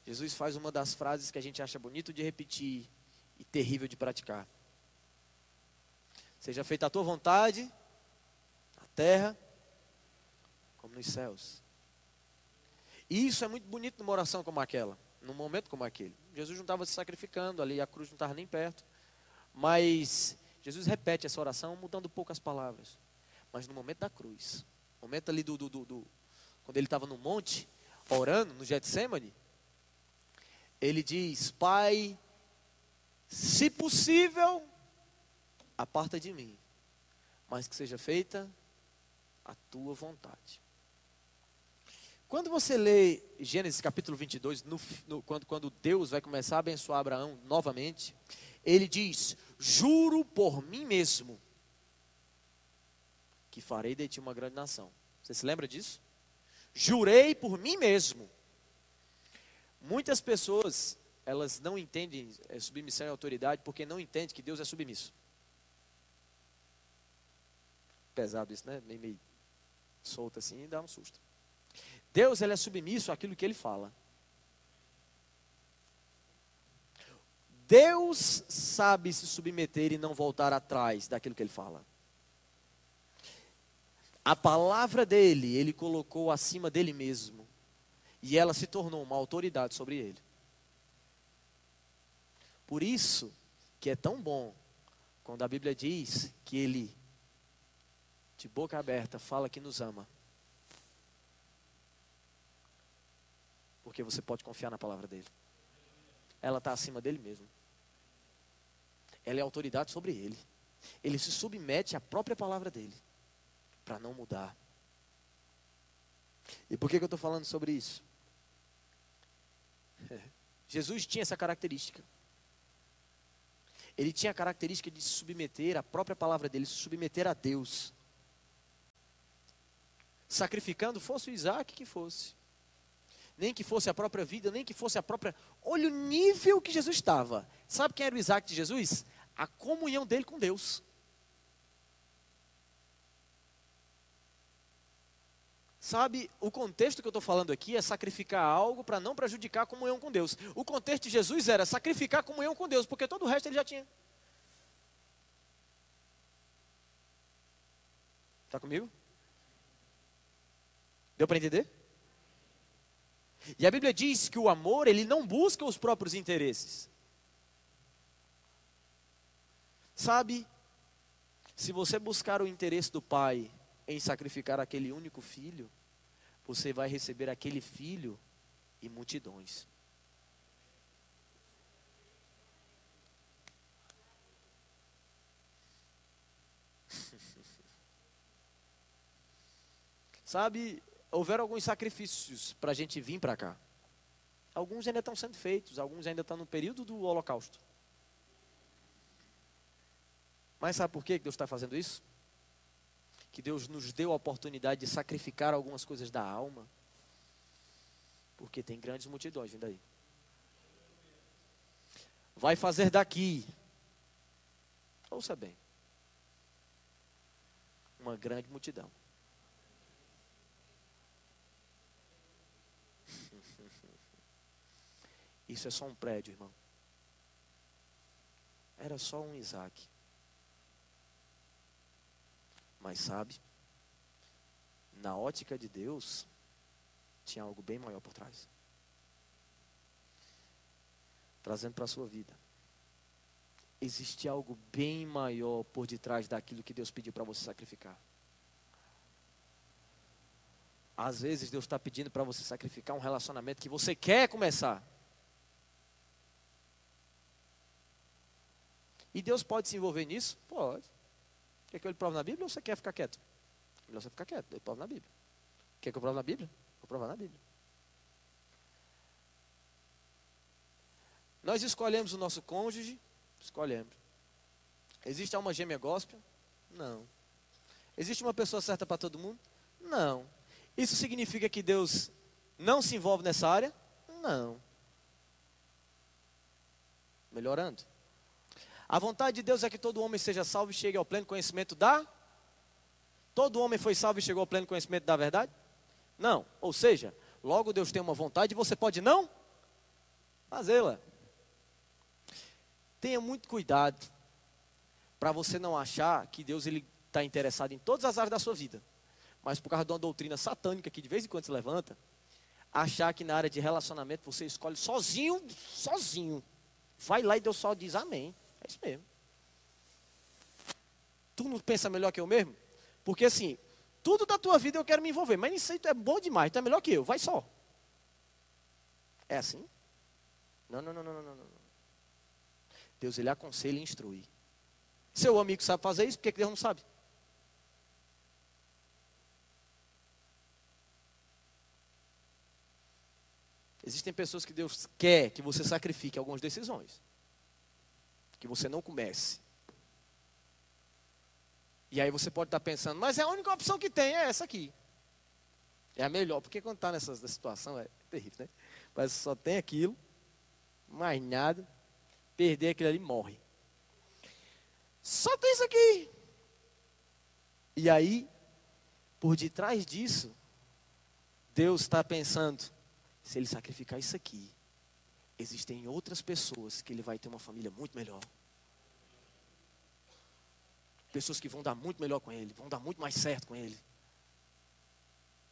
Jesus faz uma das frases que a gente acha bonito de repetir e terrível de praticar. Seja feita a tua vontade, na terra, como nos céus. E isso é muito bonito numa oração como aquela, num momento como aquele. Jesus não estava se sacrificando ali, a cruz não estava nem perto. Mas Jesus repete essa oração mudando poucas palavras. Mas no momento da cruz, momento ali do, do, do, do quando ele estava no monte, orando no Getsemane, ele diz: Pai, se possível, aparta de mim, mas que seja feita a tua vontade. Quando você lê Gênesis capítulo 22, no, no, quando, quando Deus vai começar a abençoar Abraão novamente, ele diz: Juro por mim mesmo que farei de ti uma grande nação. Você se lembra disso? Jurei por mim mesmo. Muitas pessoas, elas não entendem é, submissão e autoridade porque não entendem que Deus é submisso. Pesado isso, né? Meio, meio solto assim e dá um susto. Deus ele é submisso àquilo que ele fala. Deus sabe se submeter e não voltar atrás daquilo que ele fala. A palavra dele, ele colocou acima dele mesmo. E ela se tornou uma autoridade sobre ele. Por isso que é tão bom quando a Bíblia diz que ele, de boca aberta, fala que nos ama. Porque você pode confiar na palavra dele. Ela está acima dele mesmo. Ela é autoridade sobre ele. Ele se submete à própria palavra dele para não mudar. E por que, que eu estou falando sobre isso? Jesus tinha essa característica. Ele tinha a característica de se submeter à própria palavra dele, se submeter a Deus. Sacrificando, fosse o Isaac que fosse. Nem que fosse a própria vida, nem que fosse a própria. Olha o nível que Jesus estava. Sabe quem era o Isaac de Jesus? A comunhão dele com Deus. Sabe, o contexto que eu estou falando aqui é sacrificar algo para não prejudicar a comunhão com Deus. O contexto de Jesus era sacrificar a comunhão com Deus, porque todo o resto ele já tinha. Está comigo? Deu para entender? E a Bíblia diz que o amor, ele não busca os próprios interesses. Sabe, se você buscar o interesse do Pai em sacrificar aquele único filho, você vai receber aquele filho e multidões. Sabe, houveram alguns sacrifícios para a gente vir para cá. Alguns ainda estão sendo feitos, alguns ainda estão no período do holocausto. Mas sabe por que Deus está fazendo isso? Que Deus nos deu a oportunidade de sacrificar algumas coisas da alma, porque tem grandes multidões vindo aí. Vai fazer daqui, ouça bem, uma grande multidão. Isso é só um prédio, irmão. Era só um Isaac. Mas sabe, na ótica de Deus, tinha algo bem maior por trás. Trazendo para a sua vida. Existe algo bem maior por detrás daquilo que Deus pediu para você sacrificar. Às vezes Deus está pedindo para você sacrificar um relacionamento que você quer começar. E Deus pode se envolver nisso? Pode. Quer que eu lhe prove na Bíblia ou você quer ficar quieto? Melhor você ficar quieto, ele prova na Bíblia. Quer que eu prove na Bíblia? Vou provar na Bíblia. Nós escolhemos o nosso cônjuge? Escolhemos. Existe uma gêmea gospel? Não. Existe uma pessoa certa para todo mundo? Não. Isso significa que Deus não se envolve nessa área? Não. Melhorando. A vontade de Deus é que todo homem seja salvo e chegue ao pleno conhecimento da. Todo homem foi salvo e chegou ao pleno conhecimento da verdade? Não. Ou seja, logo Deus tem uma vontade e você pode não fazê-la. Tenha muito cuidado para você não achar que Deus ele está interessado em todas as áreas da sua vida mas por causa de uma doutrina satânica que de vez em quando se levanta, achar que na área de relacionamento você escolhe sozinho, sozinho. Vai lá e Deus só diz amém. É isso mesmo. Tu não pensa melhor que eu mesmo? Porque assim, tudo da tua vida eu quero me envolver, mas isso aí tu é bom demais, tu é melhor que eu, vai só. É assim? Não, não, não, não, não, não. Deus ele aconselha e instrui. Seu amigo sabe fazer isso, por que Deus não sabe? Existem pessoas que Deus quer que você sacrifique algumas decisões. Que você não comece. E aí você pode estar pensando, mas é a única opção que tem, é essa aqui. É a melhor, porque quando está nessa situação é terrível, né? Mas só tem aquilo, mais nada, perder aquilo ali morre. Só tem isso aqui. E aí, por detrás disso, Deus está pensando, se ele sacrificar isso aqui, existem outras pessoas que ele vai ter uma família muito melhor. Pessoas que vão dar muito melhor com ele, vão dar muito mais certo com ele.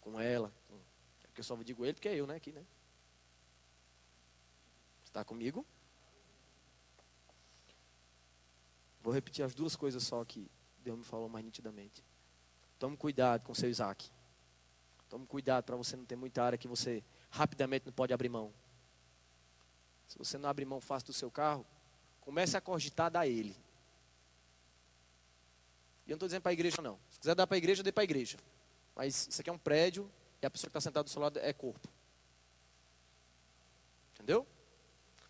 Com ela. Com... É porque eu só digo ele porque é eu, né? Aqui, né? Está comigo? Vou repetir as duas coisas só que Deus me falou mais nitidamente. Tome cuidado com seu Isaac. Tome cuidado para você não ter muita área que você rapidamente não pode abrir mão. Se você não abrir mão fácil do seu carro, comece a cogitar dar ele. E eu não estou dizendo para a igreja, não. Se quiser dar para a igreja, dê para a igreja. Mas isso aqui é um prédio e a pessoa que está sentada do seu lado é corpo. Entendeu?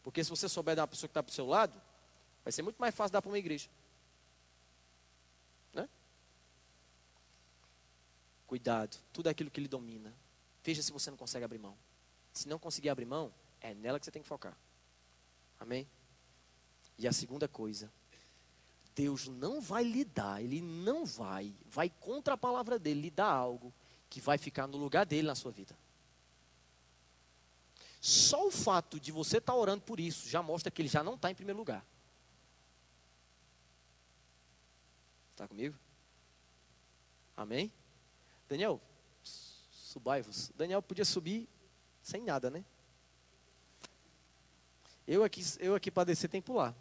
Porque se você souber dar uma pessoa que está para o seu lado, vai ser muito mais fácil dar para uma igreja. Né? Cuidado, tudo aquilo que lhe domina. Veja se você não consegue abrir mão. Se não conseguir abrir mão, é nela que você tem que focar. Amém? E a segunda coisa, Deus não vai lhe dar, Ele não vai, vai contra a palavra dele, lhe dar algo que vai ficar no lugar dele na sua vida. Só o fato de você estar tá orando por isso já mostra que ele já não está em primeiro lugar. Está comigo? Amém? Daniel, subai-vos. Daniel podia subir sem nada, né? Eu aqui, eu aqui para descer tem que pular.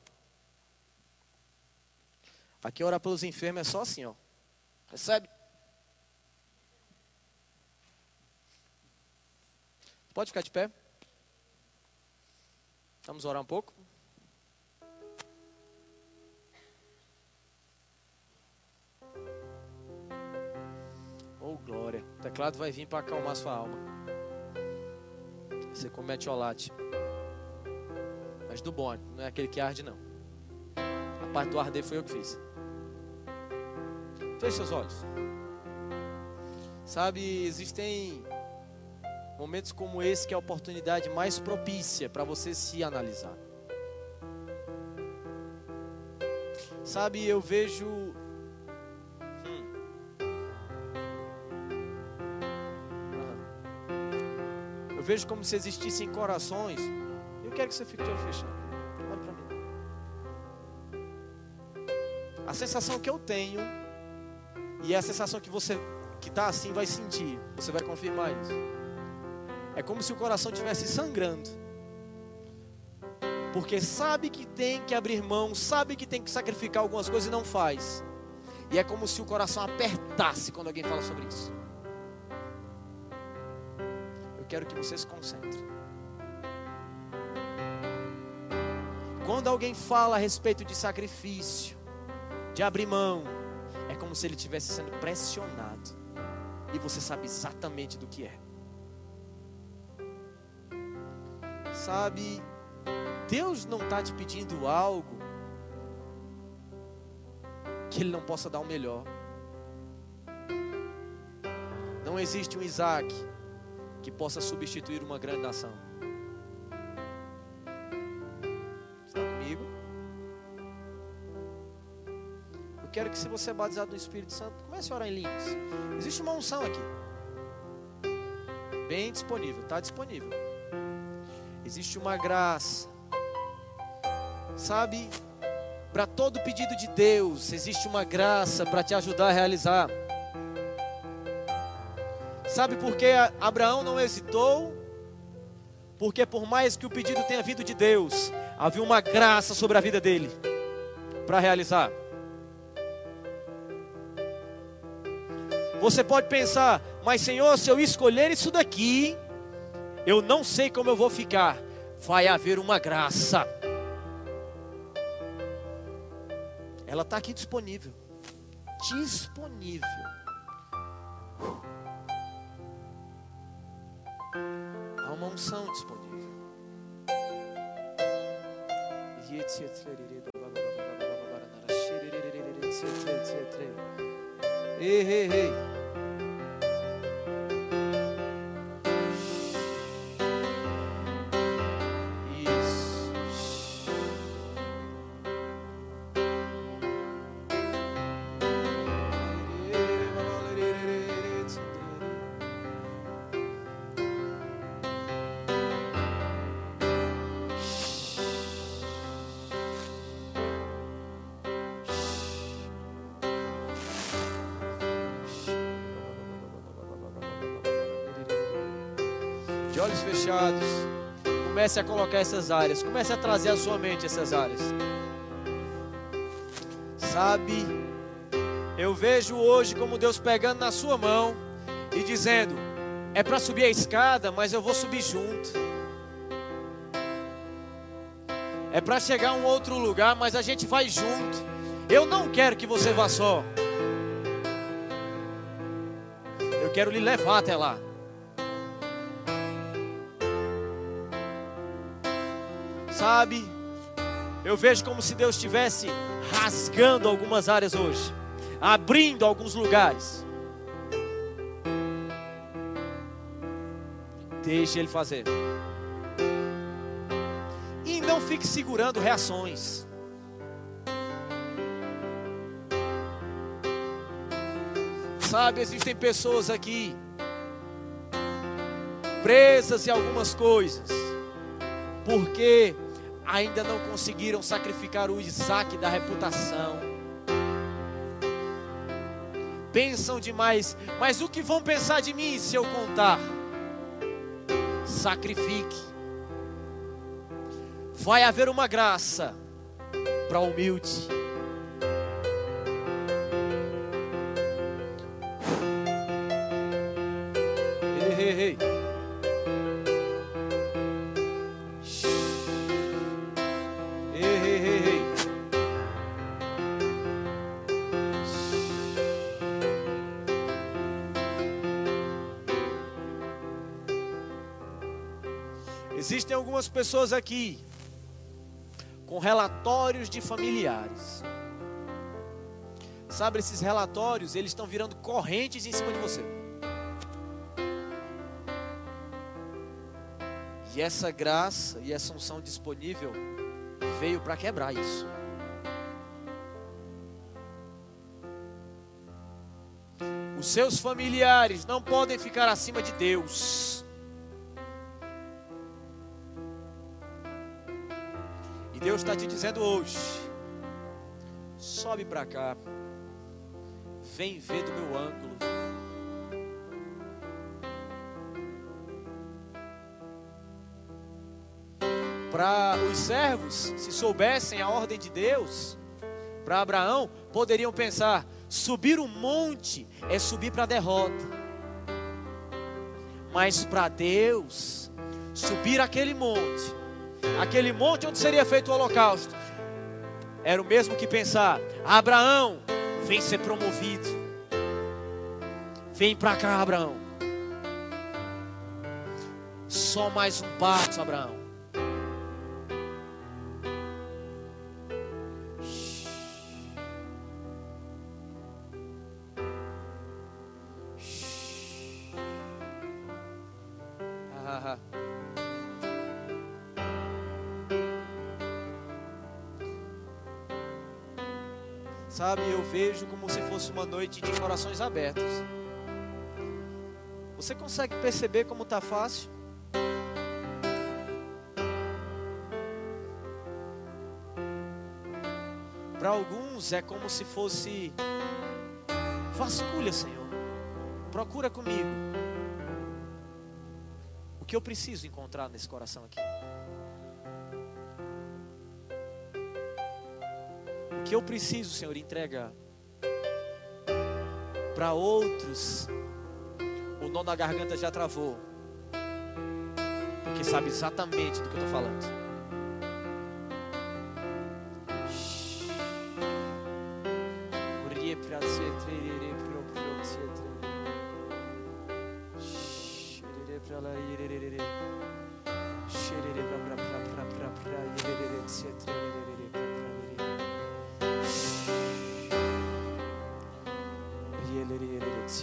Aqui orar pelos enfermos é só assim, ó. Recebe. Pode ficar de pé. Vamos orar um pouco. Oh, glória. O teclado vai vir para acalmar sua alma. Você come metiolate. Mas do bom, não é aquele que arde, não. A parte do arder foi eu que fiz. Feche seus olhos. Sabe, existem momentos como esse que é a oportunidade mais propícia para você se analisar. Sabe, eu vejo Eu vejo como se existissem corações. Quero que você fique de olho fechado. Olha para mim. A sensação que eu tenho E é a sensação que você que está assim vai sentir. Você vai confirmar isso. É como se o coração estivesse sangrando. Porque sabe que tem que abrir mão, sabe que tem que sacrificar algumas coisas e não faz. E é como se o coração apertasse quando alguém fala sobre isso. Eu quero que você se concentre. Quando alguém fala a respeito de sacrifício, de abrir mão, é como se ele estivesse sendo pressionado. E você sabe exatamente do que é. Sabe, Deus não está te pedindo algo que Ele não possa dar o melhor. Não existe um Isaac que possa substituir uma grande nação. Quero que, se você é batizado no Espírito Santo, comece a orar em línguas. Existe uma unção aqui, bem disponível, está disponível. Existe uma graça Sabe, para todo pedido de Deus, existe uma graça para te ajudar a realizar. Sabe por que Abraão não hesitou? Porque por mais que o pedido tenha vindo de Deus, havia uma graça sobre a vida dele para realizar. Você pode pensar, mas Senhor, se eu escolher isso daqui, eu não sei como eu vou ficar. Vai haver uma graça. Ela está aqui disponível. Disponível. Há uma unção disponível. Ei, ei, olhos fechados, comece a colocar essas áreas, comece a trazer à sua mente essas áreas. Sabe, eu vejo hoje como Deus pegando na sua mão e dizendo: é para subir a escada, mas eu vou subir junto. É para chegar a um outro lugar, mas a gente vai junto. Eu não quero que você vá só. Eu quero lhe levar até lá. Sabe, eu vejo como se Deus estivesse rasgando algumas áreas hoje, abrindo alguns lugares. Deixe Ele fazer. E não fique segurando reações. Sabe, existem pessoas aqui presas em algumas coisas, porque ainda não conseguiram sacrificar o Isaac da reputação. Pensam demais, mas o que vão pensar de mim se eu contar? Sacrifique. Vai haver uma graça para o humilde. Algumas pessoas aqui com relatórios de familiares. Sabe, esses relatórios, eles estão virando correntes em cima de você. E essa graça e essa unção disponível veio para quebrar isso. Os seus familiares não podem ficar acima de Deus. Deus está te dizendo hoje: sobe para cá, vem ver do meu ângulo. Para os servos, se soubessem a ordem de Deus, para Abraão, poderiam pensar: subir o monte é subir para a derrota. Mas para Deus, subir aquele monte, aquele monte onde seria feito o holocausto, era o mesmo que pensar: Abraão, vem ser promovido. Vem para cá, Abraão. Só mais um passo, Abraão. Vejo como se fosse uma noite de corações abertos. Você consegue perceber como está fácil? Para alguns é como se fosse vasculha, Senhor. Procura comigo. O que eu preciso encontrar nesse coração aqui? Que eu preciso, Senhor, entregar. Para outros, o nó na garganta já travou. Porque sabe exatamente do que eu estou falando.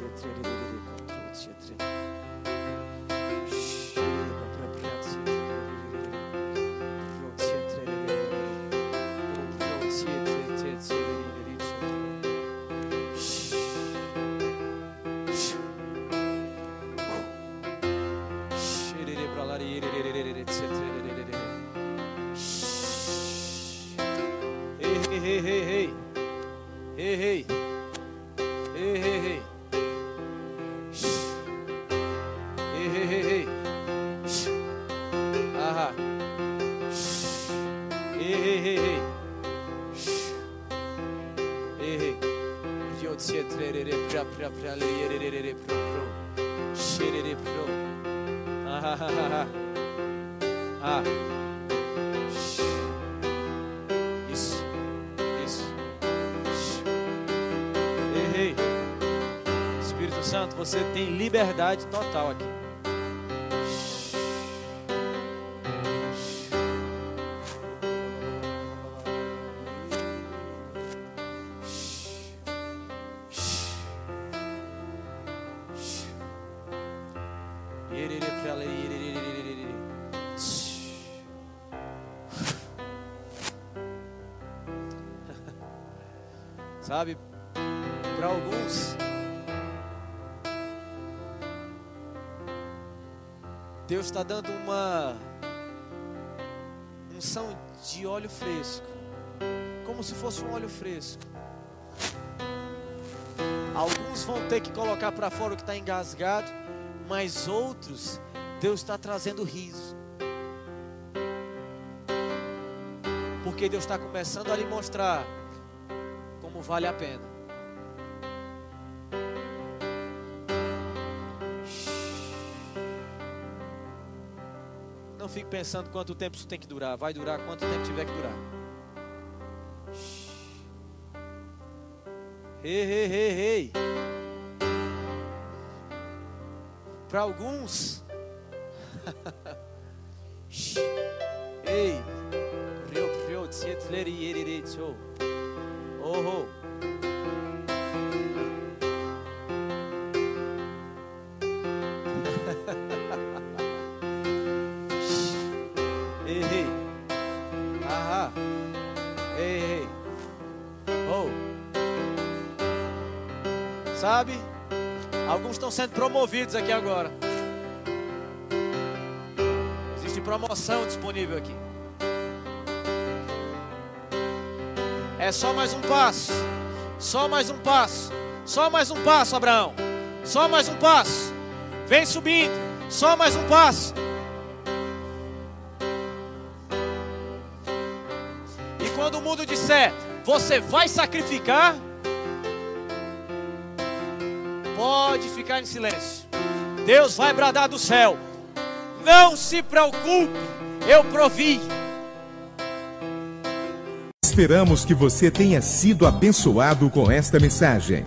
Ah. Você tem liberdade total aqui. Está dando uma unção de óleo fresco, como se fosse um óleo fresco. Alguns vão ter que colocar para fora o que está engasgado, mas outros, Deus está trazendo riso. Porque Deus está começando a lhe mostrar como vale a pena. Não fique pensando quanto tempo isso tem que durar. Vai durar quanto tempo tiver que durar. Ei, ei, ei, ei. Para alguns. Ei. Tso. Oh, estão sendo promovidos aqui agora. Existe promoção disponível aqui. É só mais um passo. Só mais um passo. Só mais um passo, Abraão. Só mais um passo. Vem subindo. Só mais um passo. E quando o mundo disser, você vai sacrificar, pode ficar em silêncio. Deus vai bradar do céu. Não se preocupe, eu provi. Esperamos que você tenha sido abençoado com esta mensagem.